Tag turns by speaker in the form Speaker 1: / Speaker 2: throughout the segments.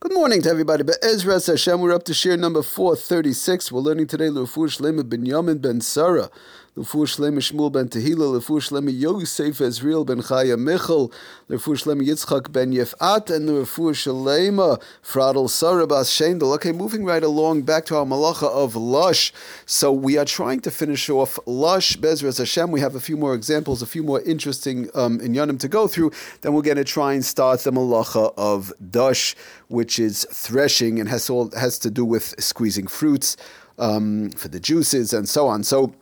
Speaker 1: Good morning to everybody. Be'ezras Hashem, we're up to shir number 436. We're learning today Lufur Shlema ben Yamin ben Sarah. Lefur Shlema Shmuel ben Tehila, Lefur Shlema Yosef Ezriel ben Chaya Michal, Lefur Shlema Yitzchak ben Yefat, and Lefur Shlema Fradel Sarabas Shendel. Okay, moving right along back to our malacha of Lush. So we are trying to finish off Lush, Bezras Hashem. We have a few more examples, a few more interesting um, inyanim to go through. Then we're going to try and start the malacha of Dush, which is threshing and has all has to do with squeezing fruits um, for the juices and so on. So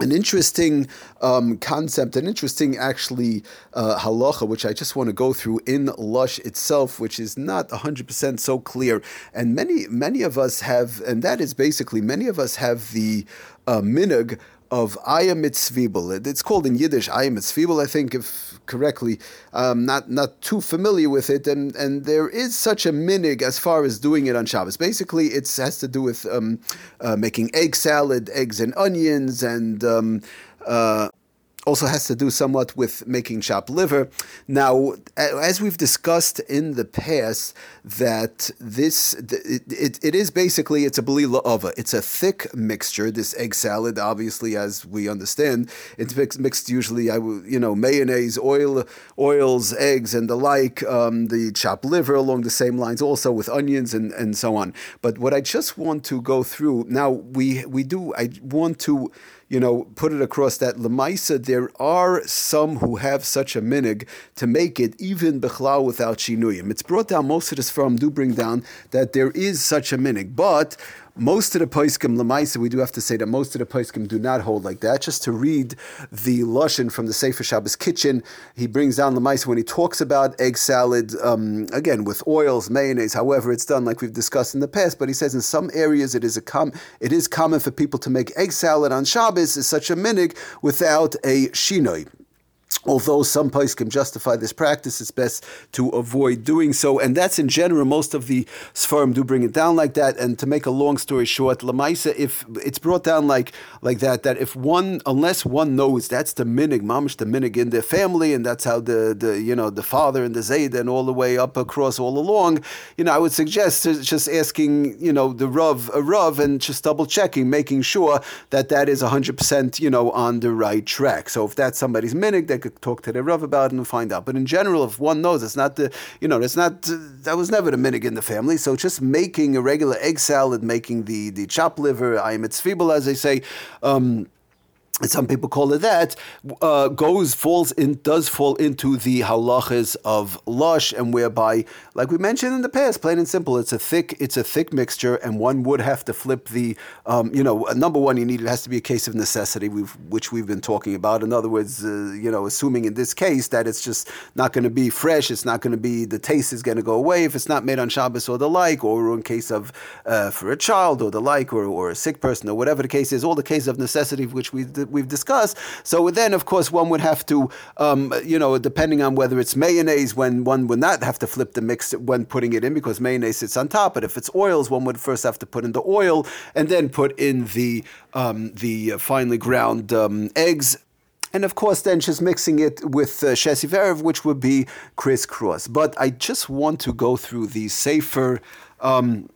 Speaker 1: an interesting um, concept, an interesting actually uh, halacha, which I just want to go through in Lush itself, which is not 100% so clear. And many, many of us have, and that is basically, many of us have the uh, minhag of Aya Mitzvibel. It's called in Yiddish Aya Mitzvibel, I think, if correctly. Um, not not too familiar with it, and and there is such a minig as far as doing it on Shabbos. Basically, it has to do with um, uh, making egg salad, eggs and onions, and um, uh, also has to do somewhat with making chopped liver. Now, as we've discussed in the past, that this it, it, it is basically it's a belila ova. It's a thick mixture. This egg salad, obviously, as we understand, it's mixed, mixed usually. I you know mayonnaise, oil, oils, eggs, and the like. Um, the chopped liver along the same lines, also with onions and and so on. But what I just want to go through now, we we do. I want to you know, put it across that Lemaisa, there are some who have such a minig to make it even Bechlau without Shinuyim. It's brought down, most of this from do bring down that there is such a minig, but most of the Paiskim Lamaisa, we do have to say that most of the Paiskim do not hold like that. Just to read the Lashon from the Sefer Shabbos Kitchen, he brings down Lamaisa when he talks about egg salad, um, again, with oils, mayonnaise, however it's done, like we've discussed in the past. But he says in some areas it is, a com- it is common for people to make egg salad on Shabbos, is such a minig, without a shinoi. Although some place can justify this practice, it's best to avoid doing so. And that's in general, most of the Sfarim do bring it down like that. And to make a long story short, Lamaisa, if it's brought down like like that, that if one, unless one knows that's the minig, mamish the minig in their family, and that's how the, the you know, the father and the Zayd and all the way up across all along, you know, I would suggest just asking, you know, the Rav, a Rav, and just double checking, making sure that that is 100%, you know, on the right track. So if that's somebody's minig, they could talk to the Rav about it and find out. But in general, if one knows it's not the, you know, it's not, that was never the minig in the family. So just making a regular egg salad, making the, the chop liver, I am as they say, um, some people call it that, uh, goes falls in does fall into the halachas of lush, and whereby, like we mentioned in the past, plain and simple, it's a thick it's a thick mixture, and one would have to flip the, um, you know, number one, you need it has to be a case of necessity, we've, which we've been talking about. In other words, uh, you know, assuming in this case that it's just not going to be fresh, it's not going to be the taste is going to go away if it's not made on Shabbos or the like, or in case of uh, for a child or the like, or, or a sick person or whatever the case is, all the cases of necessity which we we've discussed. So then, of course, one would have to, um, you know, depending on whether it's mayonnaise, when one would not have to flip the mix when putting it in because mayonnaise sits on top. But if it's oils, one would first have to put in the oil and then put in the um, the finely ground um, eggs and of course then just mixing it with uh, Verev, which would be crisscross. But I just want to go through the sefer um,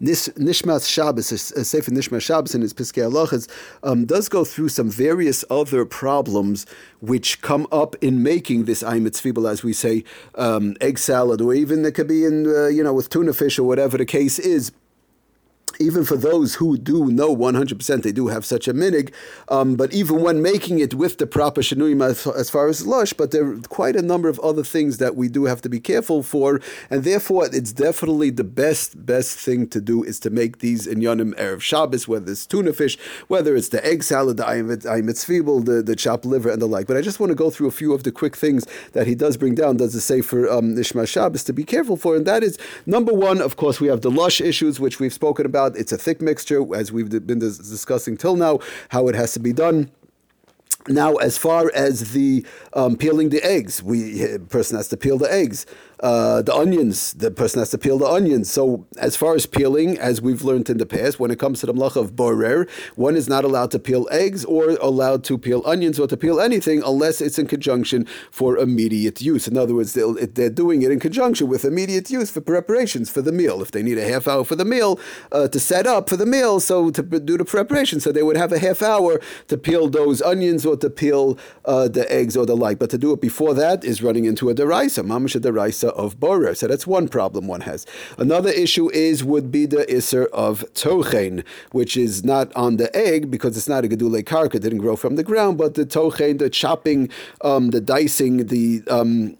Speaker 1: Nishmas Shabbos, a Sefer Nishmas Shabbos in his Piskei Halachas, um, does go through some various other problems which come up in making this Fibel, as we say, um, egg salad, or even it could be in, uh, you know, with tuna fish or whatever the case is even for those who do know 100% they do have such a minig, um, but even when making it with the proper shenuyim as, as, far as lush, but there are quite a number of other things that we do have to be careful for, and therefore it's definitely the best, best thing to do is to make these inyanim Erev Shabbos, whether it's tuna fish, whether it's the egg salad, the ayim the, the chopped liver, and the like. But I just want to go through a few of the quick things that he does bring down, does the say for um, Nishma Shabbos to be careful for, and that is number one, of course, we have the lush issues, which we've spoken about It's a thick mixture, as we've been discussing till now, how it has to be done. Now, as far as the um, peeling the eggs, we person has to peel the eggs. Uh, the onions. The person has to peel the onions. So, as far as peeling, as we've learned in the past, when it comes to the mlacha of borer, one is not allowed to peel eggs or allowed to peel onions or to peel anything unless it's in conjunction for immediate use. In other words, they're doing it in conjunction with immediate use for preparations for the meal. If they need a half hour for the meal uh, to set up for the meal, so to do the preparation, so they would have a half hour to peel those onions or to peel uh, the eggs or the like. But to do it before that is running into a deraisa, mamash a of borer. So that's one problem one has. Another issue is would be the isser of tochen, which is not on the egg because it's not a gedule karka, didn't grow from the ground, but the tochen, the chopping, um, the dicing, the um,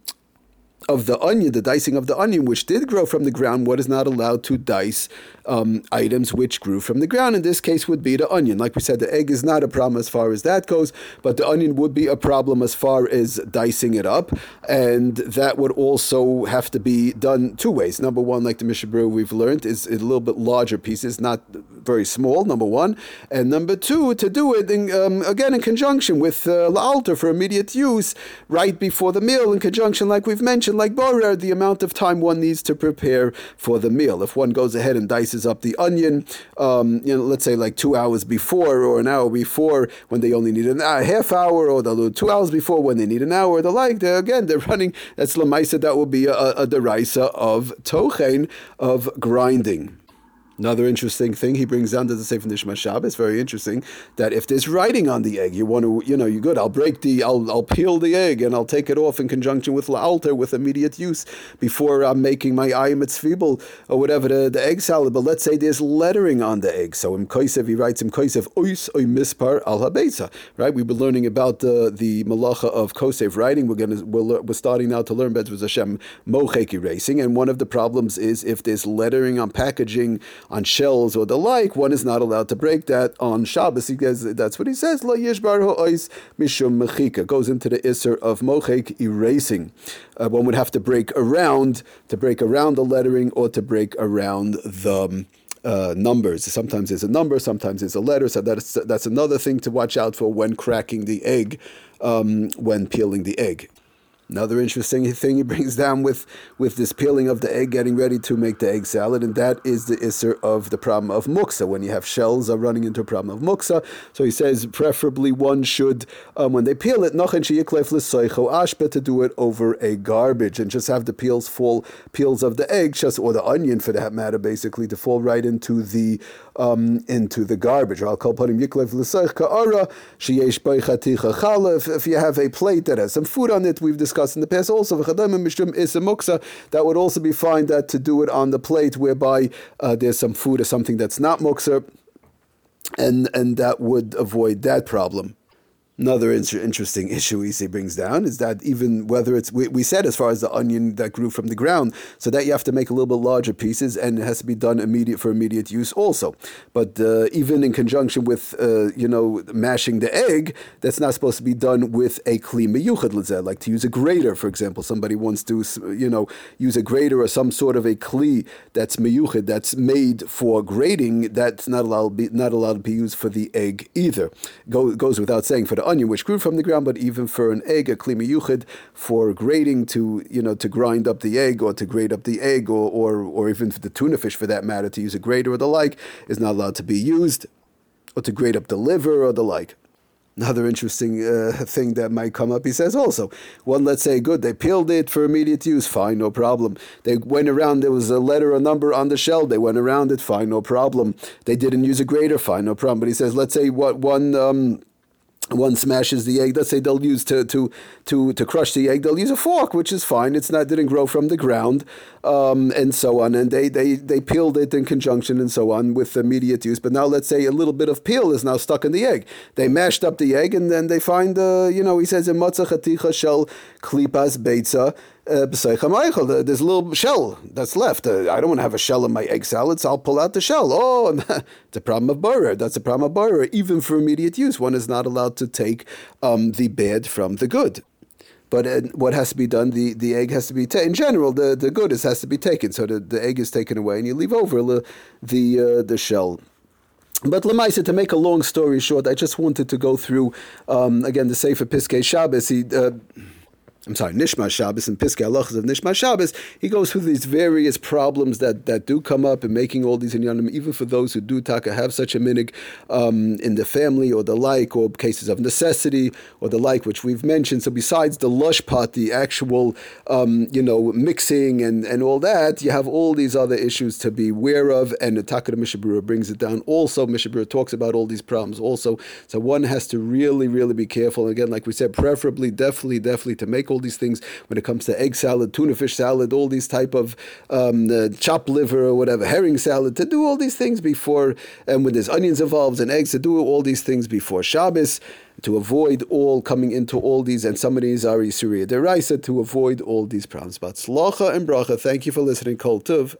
Speaker 1: of the onion, the dicing of the onion, which did grow from the ground, what is not allowed to dice um, items which grew from the ground. In this case, would be the onion. Like we said, the egg is not a problem as far as that goes, but the onion would be a problem as far as dicing it up, and that would also have to be done two ways. Number one, like the Mishabru we've learned, is a little bit larger pieces, not very small. Number one, and number two, to do it in, um, again in conjunction with uh, altar for immediate use, right before the meal, in conjunction, like we've mentioned, like borer, the amount of time one needs to prepare for the meal. If one goes ahead and dices up the onion, um, you know, let's say like two hours before or an hour before when they only need a half hour, or do two hours before when they need an hour. The like, they're, again, they're running. That's lemaisa. That will be a, a deraisa of tochen of grinding. Another interesting thing he brings down to the Sefer Nishma Shabbos, very interesting, that if there's writing on the egg, you want to, you know, you good, I'll break the, I'll, I'll peel the egg and I'll take it off in conjunction with la'alter, with immediate use, before I'm making my ayim or whatever, the, the egg salad. But let's say there's lettering on the egg. So in Koisev, he writes in Koisev, ois oy mispar al habeza, right? We've been learning about the, the malacha of Kosev writing. We're going to, we're, we're starting now to learn Bezras Hashem mochek erasing. And one of the problems is if there's lettering on packaging, on shells or the like, one is not allowed to break that on Shabbos. He says, that's what he says. La yishbar ho'ois mishum mechika. Goes into the isser of mochek erasing. Uh, one would have to break around, to break around the lettering or to break around the... Uh, numbers. Sometimes it's a number, sometimes it's a letter. So that's that's another thing to watch out for when cracking the egg, um, when peeling the egg. Another interesting thing he brings down with, with this peeling of the egg, getting ready to make the egg salad, and that is the isser of the problem of muksa. When you have shells are running into a problem of muksa, so he says preferably one should, um, when they peel it, ashpe to do it over a garbage and just have the peels fall, peels of the egg, just or the onion for that matter, basically to fall right into the um, into the garbage. If you have a plate that has some food on it, we've discussed in the past also, that would also be fine that to do it on the plate whereby uh, there's some food or something that's not muksa, and, and that would avoid that problem. Another inter- interesting issue he brings down is that even whether it's, we, we said as far as the onion that grew from the ground, so that you have to make a little bit larger pieces and it has to be done immediate for immediate use also. But uh, even in conjunction with, uh, you know, mashing the egg, that's not supposed to be done with a kli meyuchad like to use a grater, for example. Somebody wants to, you know, use a grater or some sort of a kli that's meyuchad, that's made for grating, that's not allowed, be, not allowed to be used for the egg either. Go, goes without saying for the onion which grew from the ground, but even for an egg, a kli meyuchad, for grating to you know to grind up the egg or to grate up the egg, or or, or even for the tuna fish for that matter, to use a grater or the like, is not allowed to be used, or to grate up the liver or the like. Another interesting uh, thing that might come up, he says also, one, let's say, good, they peeled it for immediate use, fine, no problem. They went around, there was a letter or number on the shell, they went around it, fine, no problem. They didn't use a grater, fine, no problem. But he says, let's say what one. Um, one smashes the egg. Let's say they'll use to to to to crush the egg. They'll use a fork, which is fine. It's not didn't grow from the ground, um, and so on. And they they they peeled it in conjunction and so on with immediate use. But now let's say a little bit of peel is now stuck in the egg. They mashed up the egg, and then they find uh, you know he says in matzah shel klipas beitza uh, there's a little shell that's left. Uh, I don't want to have a shell in my egg salad, so I'll pull out the shell. Oh, it's a problem of borer. That's a problem of borer. Even for immediate use, one is not allowed to take um, the bad from the good. But uh, what has to be done? The, the egg has to be taken. In general, the, the good is, has to be taken. So the, the egg is taken away, and you leave over the the, uh, the shell. But Lemaisa, to make a long story short, I just wanted to go through um, again the Sefer Piskei Shabbos. He, uh, I'm sorry, Nishma Shabbos and Piskei Halachas of Nishma Shabbos, he goes through these various problems that, that do come up in making all these inyanim, even for those who do taka have such a minig um, in the family or the like, or cases of necessity or the like, which we've mentioned. So besides the lush pot, the actual um, you know mixing and, and all that, you have all these other issues to be aware of, and the Taka Mishna Brura brings it down. Also, Mishna Brura talks about all these problems. Also, so one has to really, really be careful. And again, like we said, preferably, definitely, definitely to make all these things when it comes to egg salad, tuna fish salad, all these type of um, uh, chopped liver or whatever, herring salad, to do all these things before, and when there's onions involved and eggs, to do all these things before Shabbos to avoid all coming into all these, and some of these are Isuria Deraisa, to avoid all these problems. But Slacha and Bracha, thank you for listening, Kol Tuv.